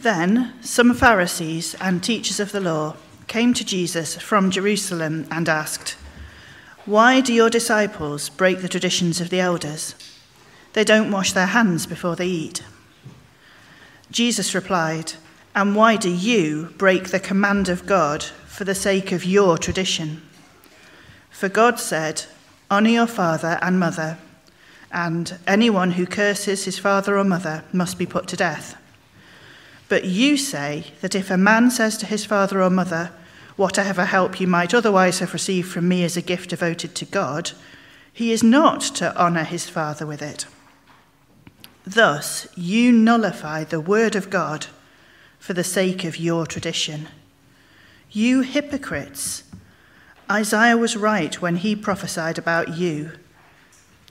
Then some Pharisees and teachers of the law came to Jesus from Jerusalem and asked, Why do your disciples break the traditions of the elders? They don't wash their hands before they eat. Jesus replied, And why do you break the command of God for the sake of your tradition? For God said, Honour your father and mother, and anyone who curses his father or mother must be put to death. But you say that if a man says to his father or mother, Whatever help you might otherwise have received from me is a gift devoted to God, he is not to honour his father with it. Thus, you nullify the word of God for the sake of your tradition. You hypocrites! Isaiah was right when he prophesied about you.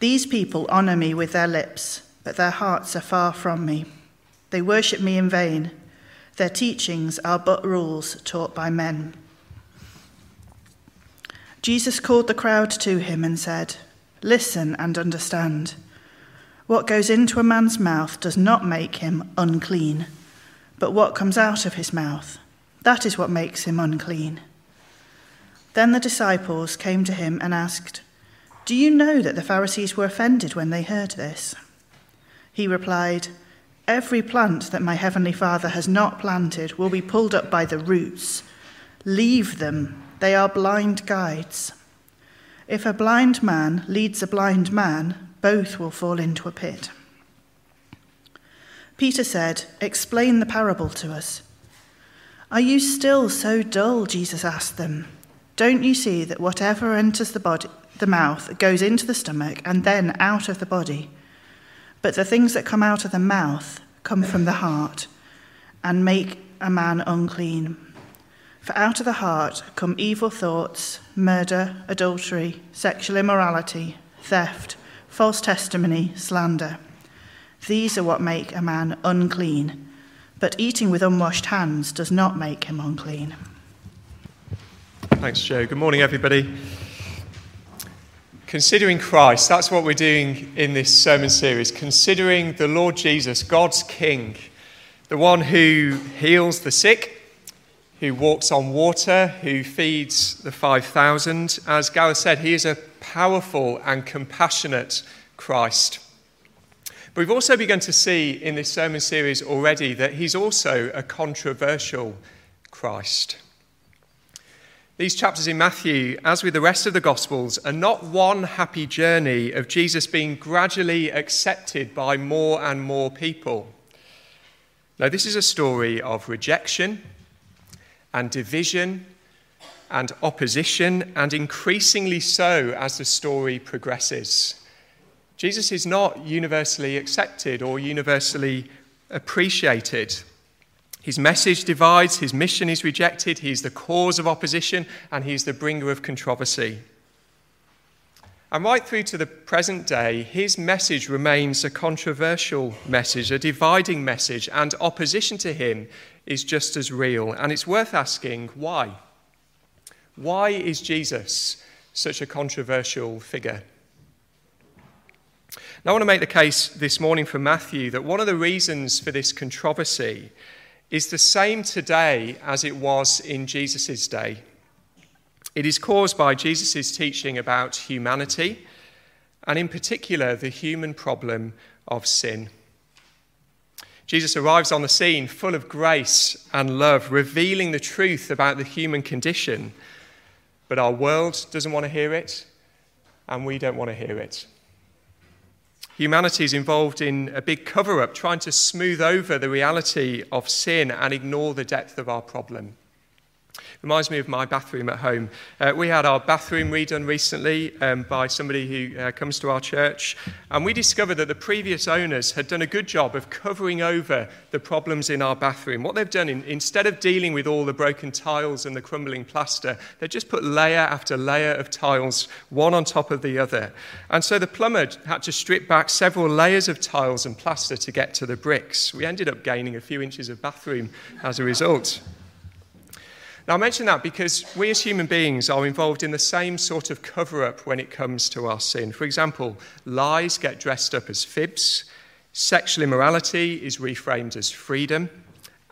These people honour me with their lips, but their hearts are far from me. They worship me in vain. Their teachings are but rules taught by men. Jesus called the crowd to him and said, Listen and understand. What goes into a man's mouth does not make him unclean, but what comes out of his mouth, that is what makes him unclean. Then the disciples came to him and asked, Do you know that the Pharisees were offended when they heard this? He replied, Every plant that my heavenly Father has not planted will be pulled up by the roots. Leave them, they are blind guides. If a blind man leads a blind man, both will fall into a pit. Peter said, Explain the parable to us. Are you still so dull? Jesus asked them. Don't you see that whatever enters the body, the mouth, goes into the stomach and then out of the body? But the things that come out of the mouth come from the heart and make a man unclean. For out of the heart come evil thoughts, murder, adultery, sexual immorality, theft, false testimony, slander. These are what make a man unclean. But eating with unwashed hands does not make him unclean. Thanks, Joe. Good morning, everybody. Considering Christ, that's what we're doing in this sermon series. Considering the Lord Jesus, God's King, the one who heals the sick, who walks on water, who feeds the 5,000. As Gareth said, he is a powerful and compassionate Christ. But we've also begun to see in this sermon series already that he's also a controversial Christ. These chapters in Matthew, as with the rest of the Gospels, are not one happy journey of Jesus being gradually accepted by more and more people. No, this is a story of rejection and division and opposition, and increasingly so as the story progresses. Jesus is not universally accepted or universally appreciated. His message divides, his mission is rejected, he's the cause of opposition, and he's the bringer of controversy. And right through to the present day, his message remains a controversial message, a dividing message, and opposition to him is just as real. And it's worth asking why? Why is Jesus such a controversial figure? Now, I want to make the case this morning for Matthew that one of the reasons for this controversy is the same today as it was in Jesus' day. It is caused by Jesus' teaching about humanity, and in particular, the human problem of sin. Jesus arrives on the scene full of grace and love, revealing the truth about the human condition. But our world doesn't want to hear it, and we don't want to hear it. Humanity is involved in a big cover up, trying to smooth over the reality of sin and ignore the depth of our problem. Reminds me of my bathroom at home. Uh, we had our bathroom redone recently um, by somebody who uh, comes to our church, and we discovered that the previous owners had done a good job of covering over the problems in our bathroom. What they've done, in, instead of dealing with all the broken tiles and the crumbling plaster, they just put layer after layer of tiles, one on top of the other. And so the plumber had to strip back several layers of tiles and plaster to get to the bricks. We ended up gaining a few inches of bathroom as a result. Now, I mention that because we as human beings are involved in the same sort of cover up when it comes to our sin. For example, lies get dressed up as fibs, sexual immorality is reframed as freedom,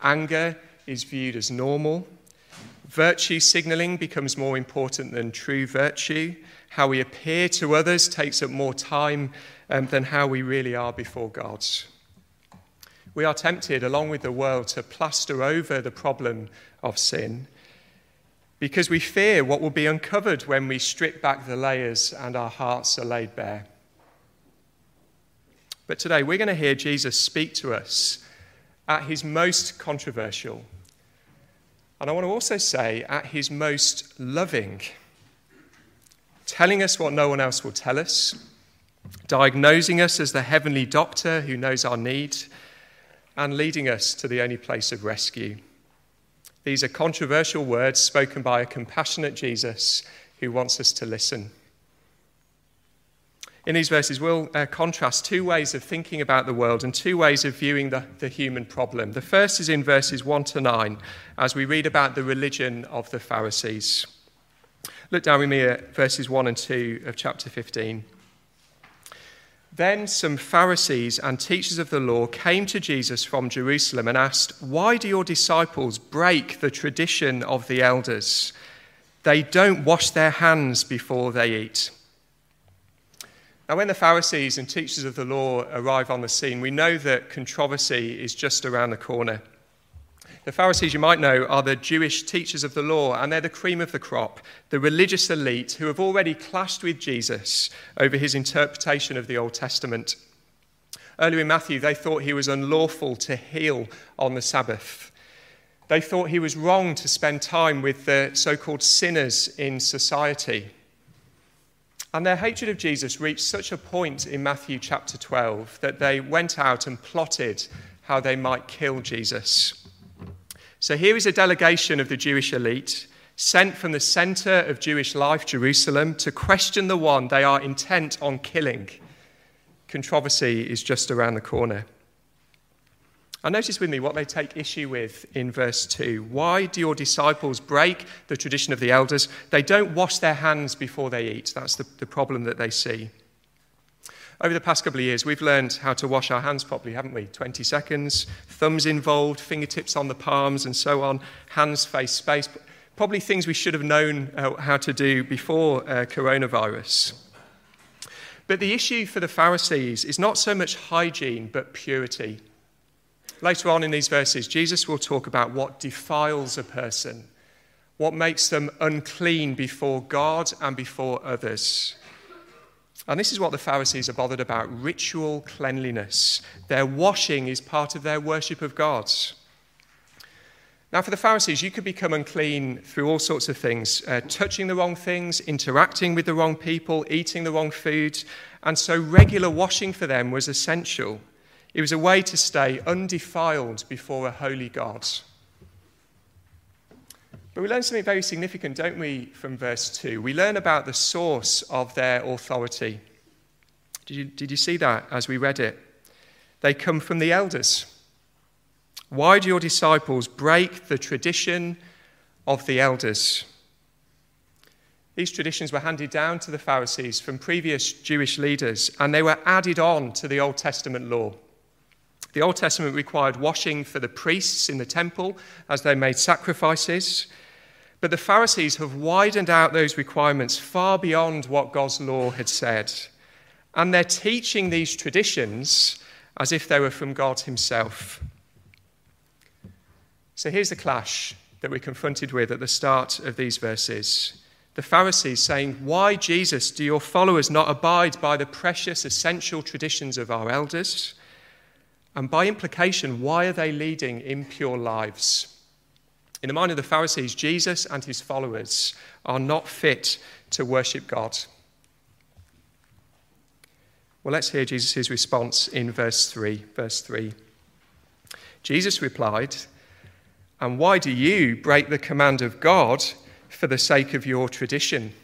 Anger is viewed as normal. Virtue signaling becomes more important than true virtue. How we appear to others takes up more time um, than how we really are before God. We are tempted, along with the world, to plaster over the problem of sin because we fear what will be uncovered when we strip back the layers and our hearts are laid bare. But today we're going to hear Jesus speak to us at his most controversial, and I want to also say at his most loving, telling us what no one else will tell us, diagnosing us as the heavenly doctor who knows our need, and leading us to the only place of rescue. These are controversial words spoken by a compassionate Jesus who wants us to listen. In these verses, we'll uh, contrast two ways of thinking about the world and two ways of viewing the, the human problem. The first is in verses 1 to 9, as we read about the religion of the Pharisees. Look down with me at verses 1 and 2 of chapter 15. Then some Pharisees and teachers of the law came to Jesus from Jerusalem and asked, Why do your disciples break the tradition of the elders? They don't wash their hands before they eat. Now, when the Pharisees and teachers of the law arrive on the scene, we know that controversy is just around the corner. The Pharisees, you might know, are the Jewish teachers of the law, and they're the cream of the crop, the religious elite who have already clashed with Jesus over his interpretation of the Old Testament. Earlier in Matthew, they thought he was unlawful to heal on the Sabbath. They thought he was wrong to spend time with the so called sinners in society. And their hatred of Jesus reached such a point in Matthew chapter 12 that they went out and plotted how they might kill Jesus. So here is a delegation of the Jewish elite sent from the center of Jewish life, Jerusalem, to question the one they are intent on killing. Controversy is just around the corner. And notice with me what they take issue with in verse 2. Why do your disciples break the tradition of the elders? They don't wash their hands before they eat. That's the, the problem that they see. Over the past couple of years, we've learned how to wash our hands properly, haven't we? 20 seconds, thumbs involved, fingertips on the palms, and so on, hands face space. Probably things we should have known uh, how to do before uh, coronavirus. But the issue for the Pharisees is not so much hygiene, but purity. Later on in these verses, Jesus will talk about what defiles a person, what makes them unclean before God and before others. And this is what the Pharisees are bothered about ritual cleanliness. Their washing is part of their worship of God. Now, for the Pharisees, you could become unclean through all sorts of things uh, touching the wrong things, interacting with the wrong people, eating the wrong food. And so, regular washing for them was essential. It was a way to stay undefiled before a holy God. But we learn something very significant, don't we, from verse 2? We learn about the source of their authority. Did you, did you see that as we read it? They come from the elders. Why do your disciples break the tradition of the elders? These traditions were handed down to the Pharisees from previous Jewish leaders, and they were added on to the Old Testament law. The Old Testament required washing for the priests in the temple as they made sacrifices. But the Pharisees have widened out those requirements far beyond what God's law had said. And they're teaching these traditions as if they were from God Himself. So here's the clash that we're confronted with at the start of these verses. The Pharisees saying, Why, Jesus, do your followers not abide by the precious, essential traditions of our elders? And by implication, why are they leading impure lives? In the mind of the Pharisees, Jesus and his followers are not fit to worship God. Well, let's hear Jesus' response in verse 3. Verse 3. Jesus replied, And why do you break the command of God for the sake of your tradition?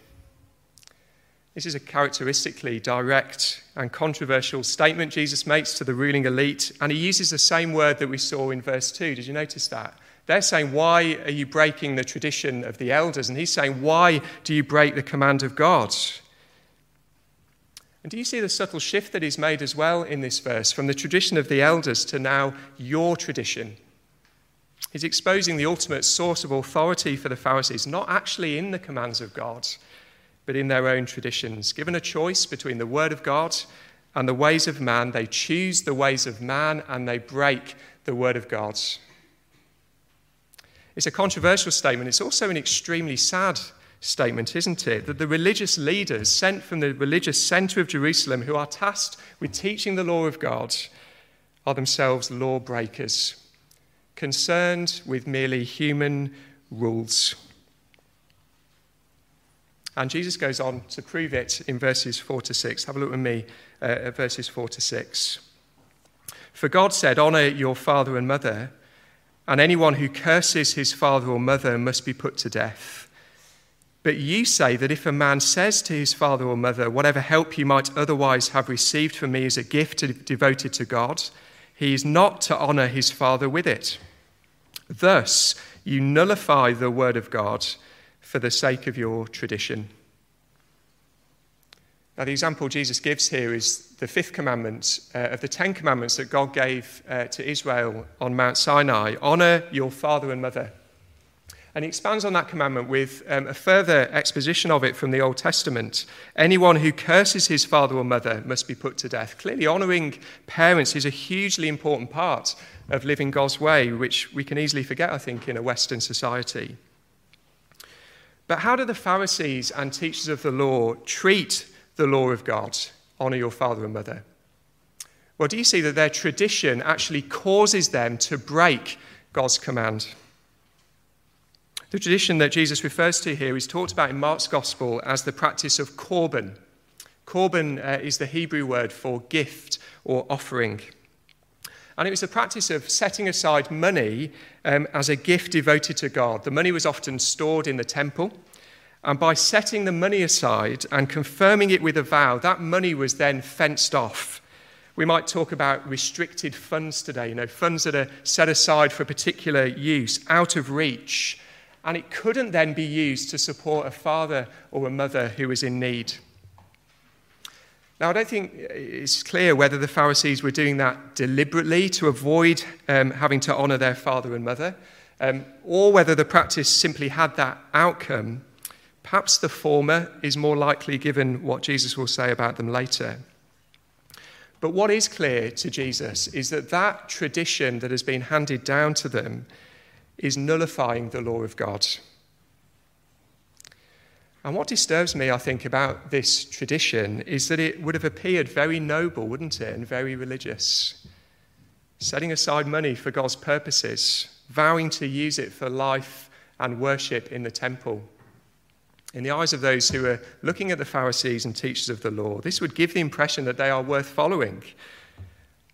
This is a characteristically direct and controversial statement Jesus makes to the ruling elite, and he uses the same word that we saw in verse 2. Did you notice that? They're saying, Why are you breaking the tradition of the elders? And he's saying, Why do you break the command of God? And do you see the subtle shift that he's made as well in this verse from the tradition of the elders to now your tradition? He's exposing the ultimate source of authority for the Pharisees, not actually in the commands of God, but in their own traditions. Given a choice between the Word of God and the ways of man, they choose the ways of man and they break the Word of God. It's a controversial statement. It's also an extremely sad statement, isn't it? That the religious leaders sent from the religious center of Jerusalem, who are tasked with teaching the law of God, are themselves lawbreakers, concerned with merely human rules. And Jesus goes on to prove it in verses 4 to 6. Have a look with me uh, at verses 4 to 6. For God said, Honor your father and mother, and anyone who curses his father or mother must be put to death. But you say that if a man says to his father or mother, Whatever help you might otherwise have received from me is a gift devoted to God, he is not to honor his father with it. Thus, you nullify the word of God for the sake of your tradition. Now, the example Jesus gives here is the fifth commandment uh, of the Ten Commandments that God gave uh, to Israel on Mount Sinai honor your father and mother. And he expands on that commandment with um, a further exposition of it from the Old Testament. Anyone who curses his father or mother must be put to death. Clearly, honoring parents is a hugely important part of living God's way, which we can easily forget, I think, in a Western society. But how do the Pharisees and teachers of the law treat the law of God? Honor your father and mother. Well, do you see that their tradition actually causes them to break God's command? The tradition that Jesus refers to here is talked about in Mark's Gospel as the practice of korban. Korban uh, is the Hebrew word for gift or offering. And it was the practice of setting aside money um, as a gift devoted to God. The money was often stored in the temple. And by setting the money aside and confirming it with a vow, that money was then fenced off. We might talk about restricted funds today, you know, funds that are set aside for a particular use, out of reach and it couldn't then be used to support a father or a mother who was in need. Now, I don't think it's clear whether the Pharisees were doing that deliberately to avoid um, having to honour their father and mother, um, or whether the practice simply had that outcome. Perhaps the former is more likely given what Jesus will say about them later. But what is clear to Jesus is that that tradition that has been handed down to them is nullifying the law of God. And what disturbs me, I think, about this tradition is that it would have appeared very noble, wouldn't it, and very religious. Setting aside money for God's purposes, vowing to use it for life and worship in the temple. In the eyes of those who are looking at the Pharisees and teachers of the law, this would give the impression that they are worth following.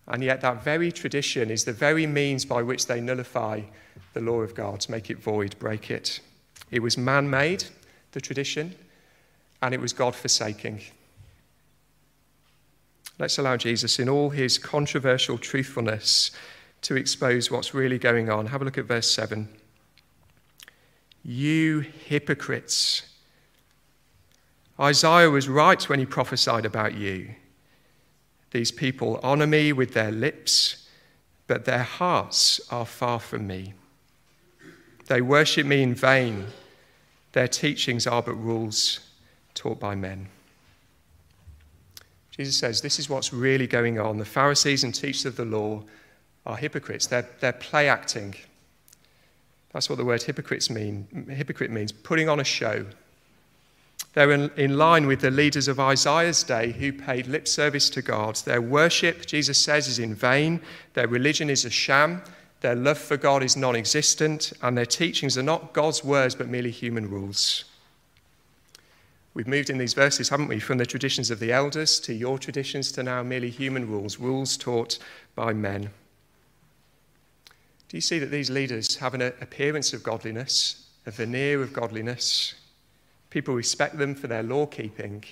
And yet, that very tradition is the very means by which they nullify the law of God, to make it void, break it. It was man made, the tradition, and it was God forsaking. Let's allow Jesus, in all his controversial truthfulness, to expose what's really going on. Have a look at verse 7. You hypocrites. Isaiah was right when he prophesied about you. These people honor me with their lips, but their hearts are far from me. They worship me in vain. Their teachings are but rules taught by men. Jesus says this is what's really going on. The Pharisees and teachers of the law are hypocrites. They're, they're play acting. That's what the word hypocrites mean. Hypocrite means putting on a show. They're in, in line with the leaders of Isaiah's day who paid lip service to God. Their worship, Jesus says, is in vain. Their religion is a sham. Their love for God is non existent, and their teachings are not God's words but merely human rules. We've moved in these verses, haven't we, from the traditions of the elders to your traditions to now merely human rules, rules taught by men. Do you see that these leaders have an appearance of godliness, a veneer of godliness? People respect them for their law keeping,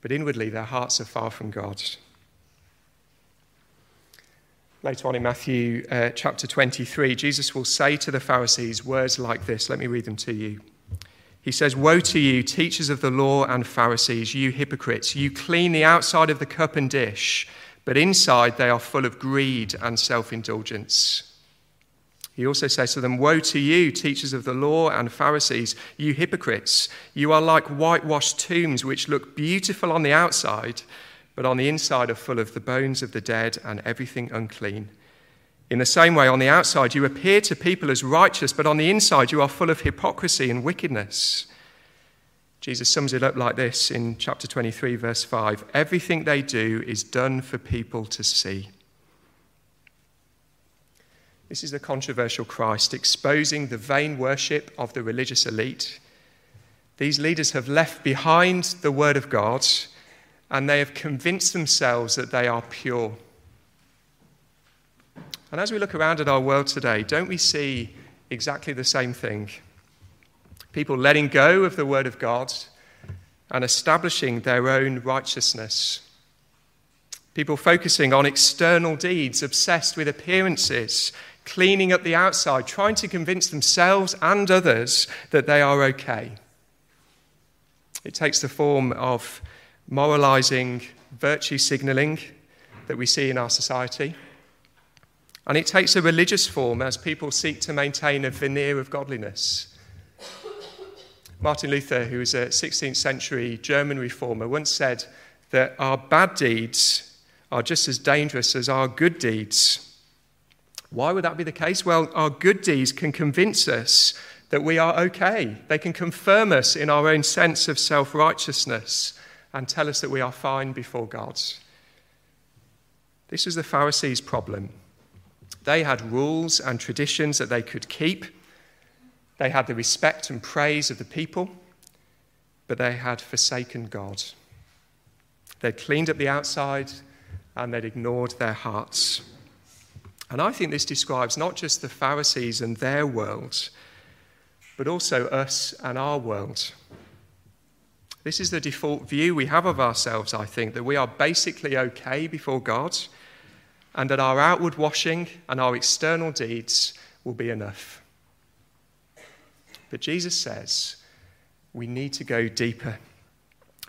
but inwardly their hearts are far from God. Later on in Matthew uh, chapter 23, Jesus will say to the Pharisees words like this. Let me read them to you. He says, Woe to you, teachers of the law and Pharisees, you hypocrites! You clean the outside of the cup and dish, but inside they are full of greed and self indulgence. He also says to them, Woe to you, teachers of the law and Pharisees, you hypocrites! You are like whitewashed tombs, which look beautiful on the outside, but on the inside are full of the bones of the dead and everything unclean. In the same way, on the outside, you appear to people as righteous, but on the inside, you are full of hypocrisy and wickedness. Jesus sums it up like this in chapter 23, verse 5 Everything they do is done for people to see. This is the controversial Christ exposing the vain worship of the religious elite. These leaders have left behind the Word of God and they have convinced themselves that they are pure. And as we look around at our world today, don't we see exactly the same thing? People letting go of the Word of God and establishing their own righteousness. People focusing on external deeds, obsessed with appearances, cleaning up the outside, trying to convince themselves and others that they are okay. It takes the form of moralizing virtue signaling that we see in our society. And it takes a religious form as people seek to maintain a veneer of godliness. Martin Luther, who was a 16th century German reformer, once said that our bad deeds are just as dangerous as our good deeds. Why would that be the case? Well, our good deeds can convince us that we are okay. They can confirm us in our own sense of self righteousness and tell us that we are fine before God. This was the Pharisees' problem. They had rules and traditions that they could keep, they had the respect and praise of the people, but they had forsaken God. They'd cleaned up the outside and they'd ignored their hearts. And I think this describes not just the Pharisees and their world, but also us and our world. This is the default view we have of ourselves, I think, that we are basically okay before God and that our outward washing and our external deeds will be enough. But Jesus says we need to go deeper.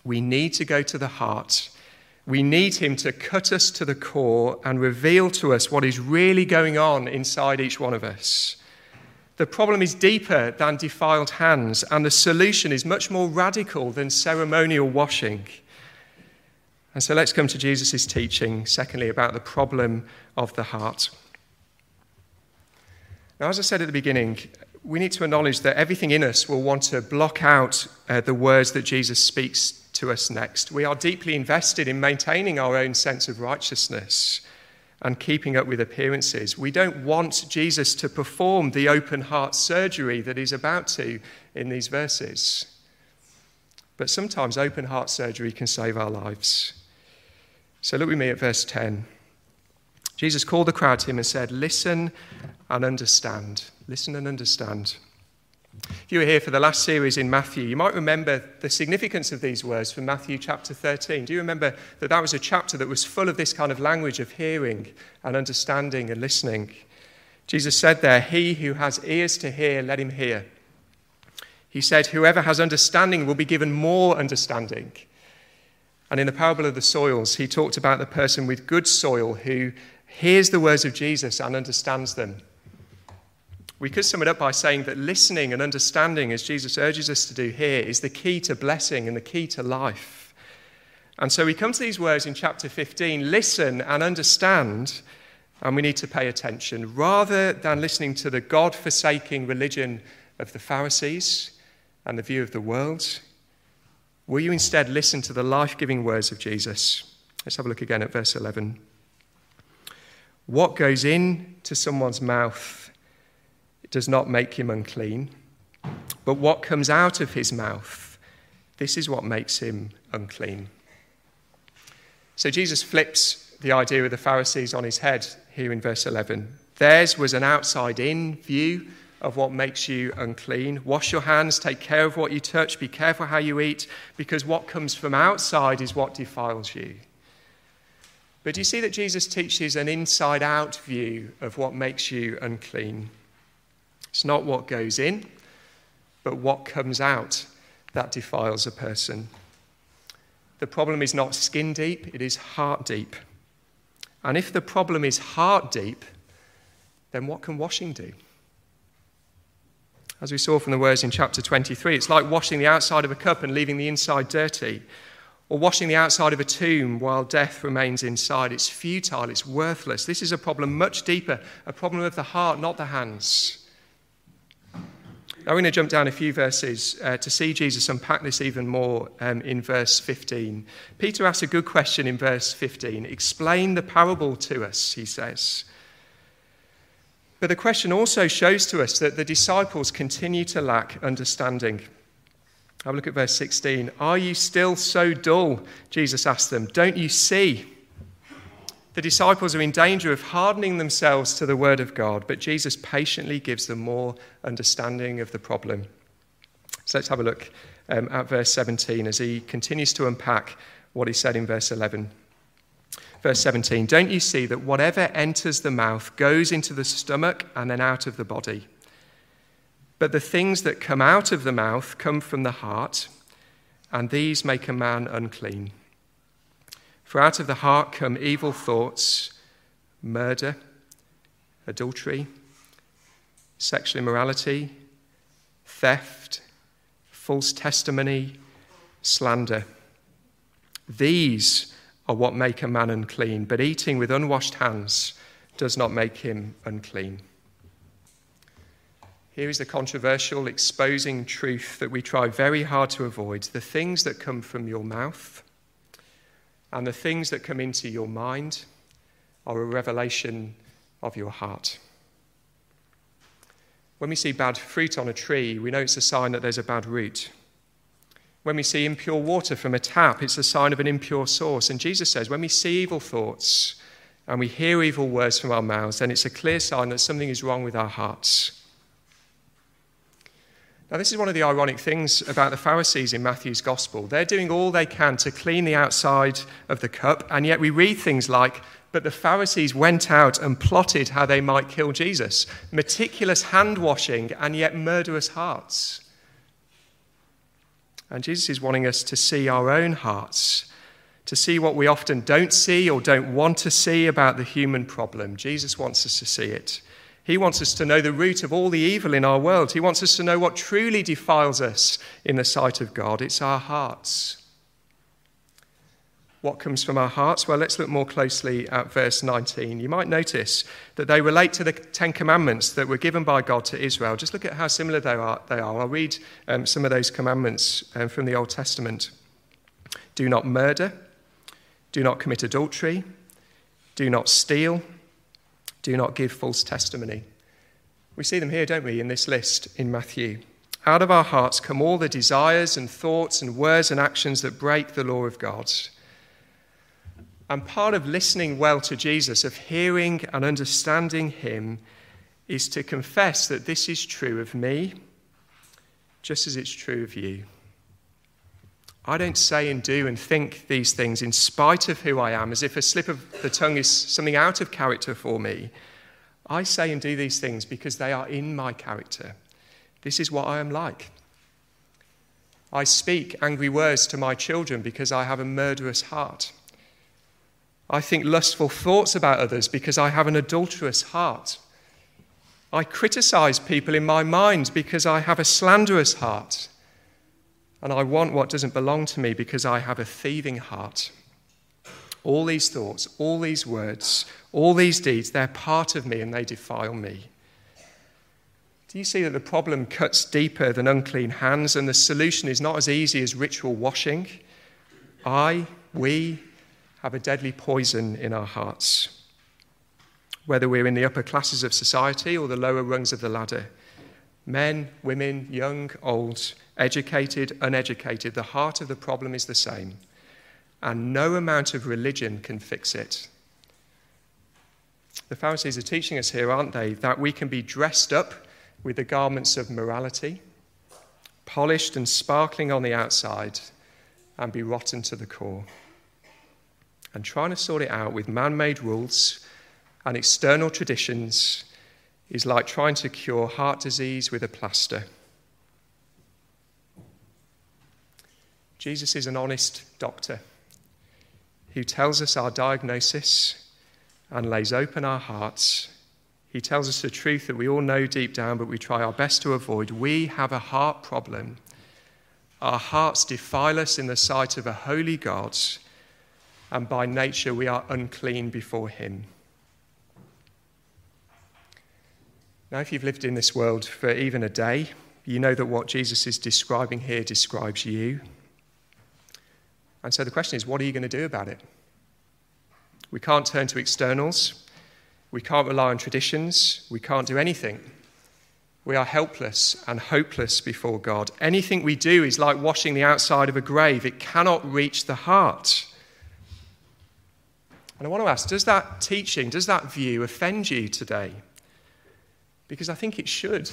We need to go to the heart we need him to cut us to the core and reveal to us what is really going on inside each one of us. The problem is deeper than defiled hands, and the solution is much more radical than ceremonial washing. And so let's come to Jesus' teaching, secondly, about the problem of the heart. Now, as I said at the beginning, we need to acknowledge that everything in us will want to block out uh, the words that Jesus speaks to us next. We are deeply invested in maintaining our own sense of righteousness and keeping up with appearances. We don't want Jesus to perform the open heart surgery that he's about to in these verses. But sometimes open heart surgery can save our lives. So look with me at verse 10. Jesus called the crowd to him and said, Listen and understand. Listen and understand. If you were here for the last series in Matthew, you might remember the significance of these words from Matthew chapter 13. Do you remember that that was a chapter that was full of this kind of language of hearing and understanding and listening? Jesus said there, He who has ears to hear, let him hear. He said, Whoever has understanding will be given more understanding. And in the parable of the soils, he talked about the person with good soil who hears the words of Jesus and understands them we could sum it up by saying that listening and understanding, as Jesus urges us to do here, is the key to blessing and the key to life. And so we come to these words in chapter 15 listen and understand, and we need to pay attention. Rather than listening to the God forsaking religion of the Pharisees and the view of the world, will you instead listen to the life giving words of Jesus? Let's have a look again at verse 11. What goes into someone's mouth does not make him unclean, but what comes out of his mouth, this is what makes him unclean. So Jesus flips the idea of the Pharisees on his head here in verse 11. Theirs was an outside in view of what makes you unclean. Wash your hands, take care of what you touch, be careful how you eat, because what comes from outside is what defiles you. But do you see that Jesus teaches an inside out view of what makes you unclean? It's not what goes in, but what comes out that defiles a person. The problem is not skin deep, it is heart deep. And if the problem is heart deep, then what can washing do? As we saw from the words in chapter 23, it's like washing the outside of a cup and leaving the inside dirty, or washing the outside of a tomb while death remains inside. It's futile, it's worthless. This is a problem much deeper, a problem of the heart, not the hands. We're going to jump down a few verses uh, to see Jesus unpack this even more um, in verse 15. Peter asks a good question in verse 15. Explain the parable to us, he says. But the question also shows to us that the disciples continue to lack understanding. Have a look at verse 16. Are you still so dull? Jesus asked them. Don't you see? The disciples are in danger of hardening themselves to the word of God, but Jesus patiently gives them more understanding of the problem. So let's have a look um, at verse 17 as he continues to unpack what he said in verse 11. Verse 17 Don't you see that whatever enters the mouth goes into the stomach and then out of the body? But the things that come out of the mouth come from the heart, and these make a man unclean. For out of the heart come evil thoughts, murder, adultery, sexual immorality, theft, false testimony, slander. These are what make a man unclean, but eating with unwashed hands does not make him unclean. Here is the controversial, exposing truth that we try very hard to avoid. The things that come from your mouth and the things that come into your mind are a revelation of your heart. When we see bad fruit on a tree, we know it's a sign that there's a bad root. When we see impure water from a tap, it's a sign of an impure source. And Jesus says, when we see evil thoughts and we hear evil words from our mouths, then it's a clear sign that something is wrong with our hearts. Now, this is one of the ironic things about the Pharisees in Matthew's gospel. They're doing all they can to clean the outside of the cup, and yet we read things like, But the Pharisees went out and plotted how they might kill Jesus. Meticulous hand washing, and yet murderous hearts. And Jesus is wanting us to see our own hearts, to see what we often don't see or don't want to see about the human problem. Jesus wants us to see it. He wants us to know the root of all the evil in our world. He wants us to know what truly defiles us in the sight of God. It's our hearts. What comes from our hearts? Well, let's look more closely at verse 19. You might notice that they relate to the Ten Commandments that were given by God to Israel. Just look at how similar they are. They are. I'll read um, some of those commandments um, from the Old Testament. Do not murder. Do not commit adultery. Do not steal do not give false testimony. We see them here, don't we, in this list in Matthew. Out of our hearts come all the desires and thoughts and words and actions that break the law of God. And part of listening well to Jesus, of hearing and understanding Him, is to confess that this is true of me, just as it's true of you. I don't say and do and think these things in spite of who I am, as if a slip of the tongue is something out of character for me. I say and do these things because they are in my character. This is what I am like. I speak angry words to my children because I have a murderous heart. I think lustful thoughts about others because I have an adulterous heart. I criticize people in my mind because I have a slanderous heart and I want what doesn't belong to me because I have a thieving heart. All these thoughts, all these words, all these deeds, they're part of me and they defile me. Do you see that the problem cuts deeper than unclean hands and the solution is not as easy as ritual washing? I, we, have a deadly poison in our hearts. Whether we're in the upper classes of society or the lower rungs of the ladder, men, women, young, old, educated, uneducated, the heart of the problem is the same. And no amount of religion can fix it. The Pharisees are teaching us here, aren't they, that we can be dressed up with the garments of morality, polished and sparkling on the outside, and be rotten to the core. And trying to sort it out with man made rules and external traditions is like trying to cure heart disease with a plaster. Jesus is an honest doctor who tells us our diagnosis and lays open our hearts He tells us the truth that we all know deep down, but we try our best to avoid. We have a heart problem. Our hearts defile us in the sight of a holy God, and by nature we are unclean before Him. Now, if you've lived in this world for even a day, you know that what Jesus is describing here describes you. And so the question is, what are you going to do about it? We can't turn to externals. We can't rely on traditions. We can't do anything. We are helpless and hopeless before God. Anything we do is like washing the outside of a grave, it cannot reach the heart. And I want to ask does that teaching, does that view offend you today? Because I think it should.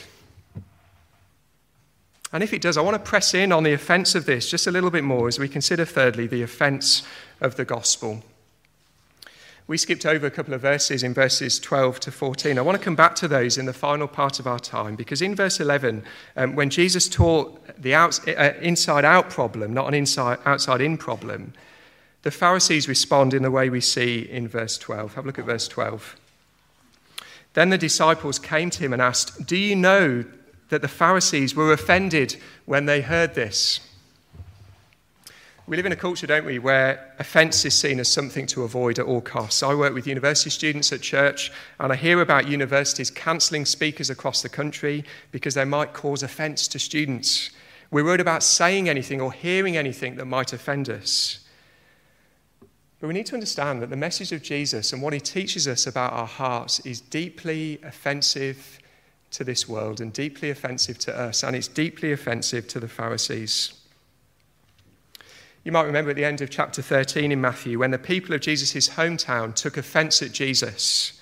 And if it does, I want to press in on the offence of this just a little bit more as we consider, thirdly, the offence of the gospel. We skipped over a couple of verses in verses 12 to 14. I want to come back to those in the final part of our time because in verse 11, um, when Jesus taught the uh, inside out problem, not an inside, outside in problem, the Pharisees respond in the way we see in verse 12. Have a look at verse 12. Then the disciples came to him and asked, Do you know that the Pharisees were offended when they heard this. We live in a culture, don't we, where offence is seen as something to avoid at all costs. I work with university students at church, and I hear about universities cancelling speakers across the country because they might cause offence to students. We're worried about saying anything or hearing anything that might offend us. But we need to understand that the message of Jesus and what he teaches us about our hearts is deeply offensive to this world and deeply offensive to us, and it's deeply offensive to the Pharisees. You might remember at the end of chapter 13 in Matthew when the people of Jesus' hometown took offense at Jesus.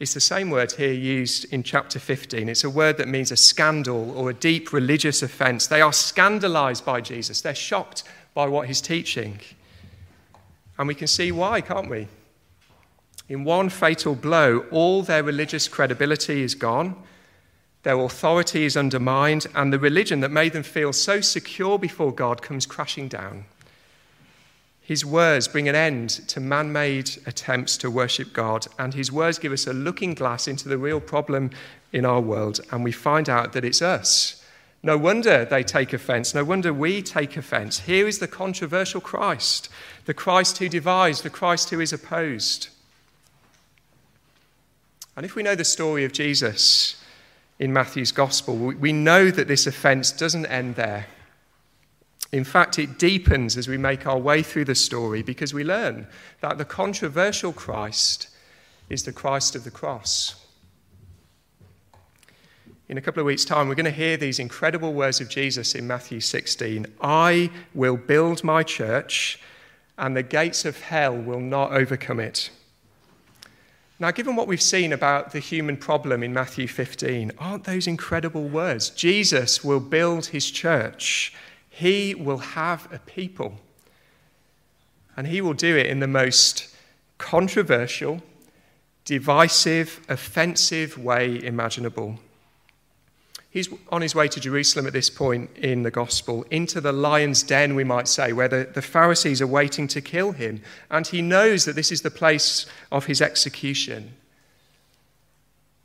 It's the same word here used in chapter 15. It's a word that means a scandal or a deep religious offense. They are scandalized by Jesus, they're shocked by what he's teaching. And we can see why, can't we? In one fatal blow, all their religious credibility is gone. Their authority is undermined, and the religion that made them feel so secure before God comes crashing down. His words bring an end to man made attempts to worship God, and his words give us a looking glass into the real problem in our world, and we find out that it's us. No wonder they take offense. No wonder we take offense. Here is the controversial Christ, the Christ who divides, the Christ who is opposed. And if we know the story of Jesus, in Matthew's gospel, we know that this offense doesn't end there. In fact, it deepens as we make our way through the story because we learn that the controversial Christ is the Christ of the cross. In a couple of weeks' time, we're going to hear these incredible words of Jesus in Matthew 16 I will build my church, and the gates of hell will not overcome it. Now, given what we've seen about the human problem in Matthew 15, aren't those incredible words? Jesus will build his church, he will have a people. And he will do it in the most controversial, divisive, offensive way imaginable. He's on his way to Jerusalem at this point in the gospel, into the lion's den, we might say, where the, the Pharisees are waiting to kill him. And he knows that this is the place of his execution.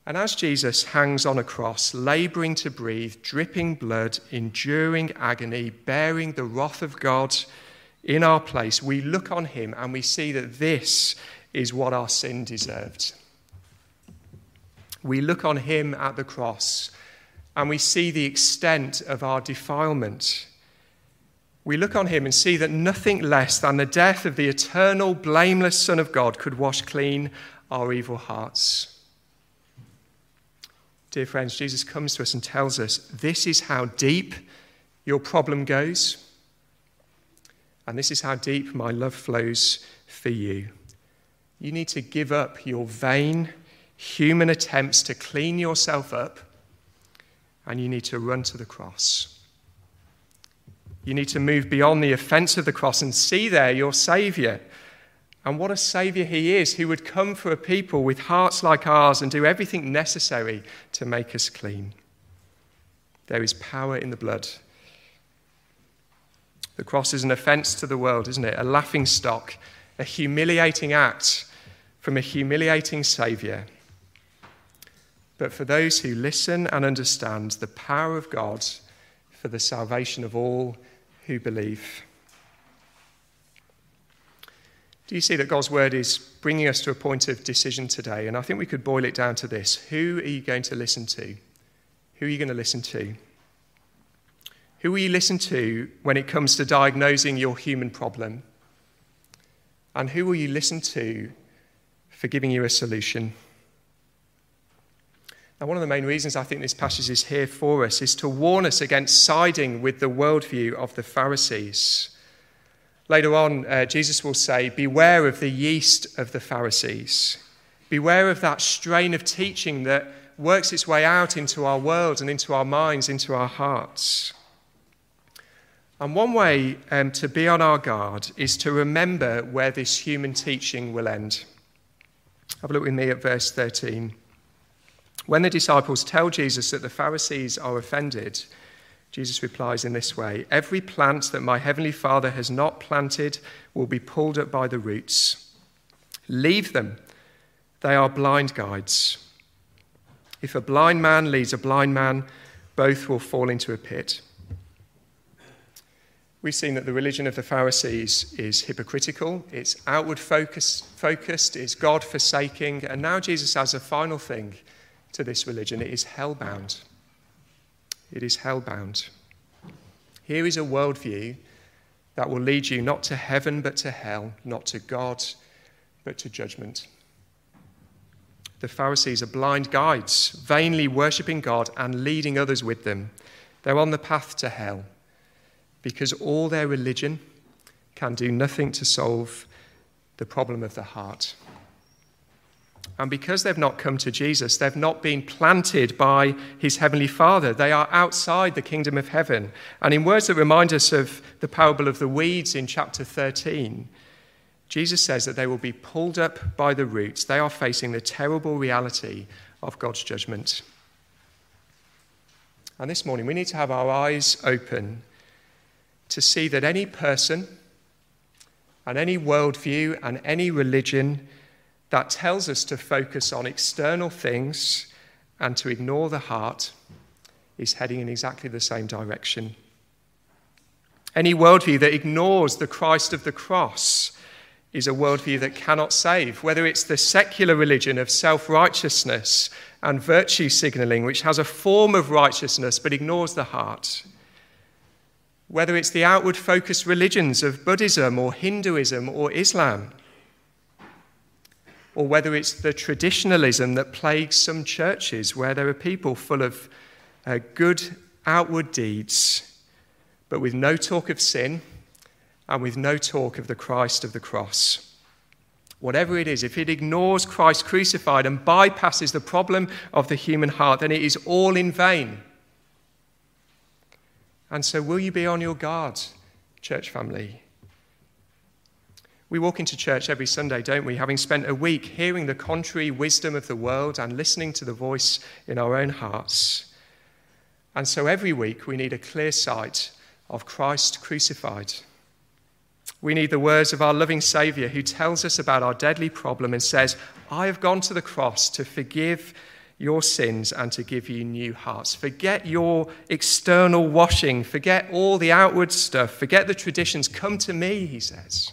And as Jesus hangs on a cross, laboring to breathe, dripping blood, enduring agony, bearing the wrath of God in our place, we look on him and we see that this is what our sin deserved. We look on him at the cross and we see the extent of our defilement. We look on him and see that nothing less than the death of the eternal, blameless Son of God could wash clean our evil hearts. Dear friends, Jesus comes to us and tells us this is how deep your problem goes, and this is how deep my love flows for you. You need to give up your vain human attempts to clean yourself up and you need to run to the cross. You need to move beyond the offense of the cross and see there your Savior. And what a Savior He is, who would come for a people with hearts like ours and do everything necessary to make us clean. There is power in the blood. The cross is an offense to the world, isn't it? A laughing stock, a humiliating act from a humiliating Savior. But for those who listen and understand the power of God for the salvation of all who believe. Do you see that God's word is bringing us to a point of decision today? And I think we could boil it down to this Who are you going to listen to? Who are you going to listen to? Who will you listen to when it comes to diagnosing your human problem? And who will you listen to for giving you a solution? Now, one of the main reasons I think this passage is here for us is to warn us against siding with the worldview of the Pharisees. Later on, uh, Jesus will say, Beware of the yeast of the Pharisees. Beware of that strain of teaching that works its way out into our world and into our minds, into our hearts. And one way um, to be on our guard is to remember where this human teaching will end. Have a look with me at verse 13. When the disciples tell Jesus that the Pharisees are offended, Jesus replies in this way Every plant that my heavenly Father has not planted will be pulled up by the roots. Leave them, they are blind guides. If a blind man leads a blind man, both will fall into a pit. We've seen that the religion of the Pharisees is hypocritical, it's outward focus, focused, it's God forsaking, and now Jesus has a final thing to this religion. It is hellbound. It is hellbound. Here is a worldview that will lead you not to heaven but to hell, not to God but to judgment. The Pharisees are blind guides, vainly worshipping God and leading others with them. They're on the path to hell because all their religion can do nothing to solve the problem of the heart. And because they've not come to Jesus, they've not been planted by his heavenly Father. They are outside the kingdom of heaven. And in words that remind us of the parable of the weeds in chapter 13, Jesus says that they will be pulled up by the roots. They are facing the terrible reality of God's judgment. And this morning, we need to have our eyes open to see that any person and any worldview and any religion that tells us to focus on external things and to ignore the heart is heading in exactly the same direction. Any worldview that ignores the Christ of the cross is a worldview that cannot save, whether it's the secular religion of self righteousness and virtue signaling, which has a form of righteousness but ignores the heart, whether it's the outward focused religions of Buddhism or Hinduism or Islam or whether it's the traditionalism that plagues some churches where there are people full of uh, good outward deeds, but with no talk of sin and with no talk of the Christ of the cross. Whatever it is, if it ignores Christ crucified and bypasses the problem of the human heart, then it is all in vain. And so, will you be on your guard, church family? We walk into church every Sunday, don't we, having spent a week hearing the contrary wisdom of the world and listening to the voice in our own hearts. And so every week we need a clear sight of Christ crucified. We need the words of our loving Saviour who tells us about our deadly problem and says, I have gone to the cross to forgive your sins and to give you new hearts. Forget your external washing, forget all the outward stuff, forget the traditions. Come to me, he says.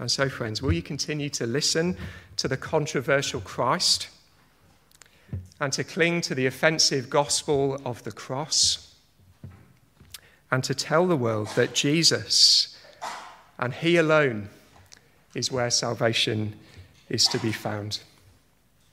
And so, friends, will you continue to listen to the controversial Christ and to cling to the offensive gospel of the cross and to tell the world that Jesus and He alone is where salvation is to be found?